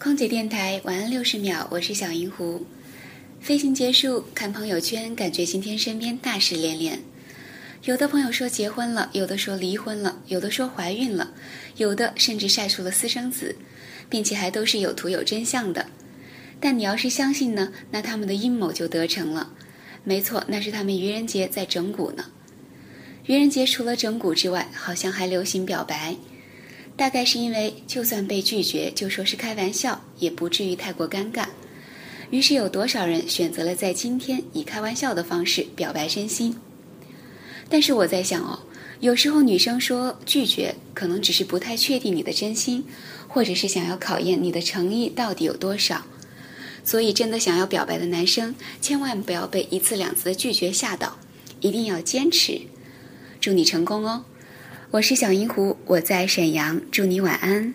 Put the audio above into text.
空姐电台晚安六十秒，我是小银狐。飞行结束，看朋友圈，感觉今天身边大事连连。有的朋友说结婚了，有的说离婚了，有的说怀孕了，有的甚至晒出了私生子，并且还都是有图有真相的。但你要是相信呢，那他们的阴谋就得逞了。没错，那是他们愚人节在整蛊呢。愚人节除了整蛊之外，好像还流行表白。大概是因为，就算被拒绝，就说是开玩笑，也不至于太过尴尬。于是有多少人选择了在今天以开玩笑的方式表白真心？但是我在想哦，有时候女生说拒绝，可能只是不太确定你的真心，或者是想要考验你的诚意到底有多少。所以，真的想要表白的男生，千万不要被一次两次的拒绝吓到，一定要坚持。祝你成功哦！我是小银狐，我在沈阳，祝你晚安。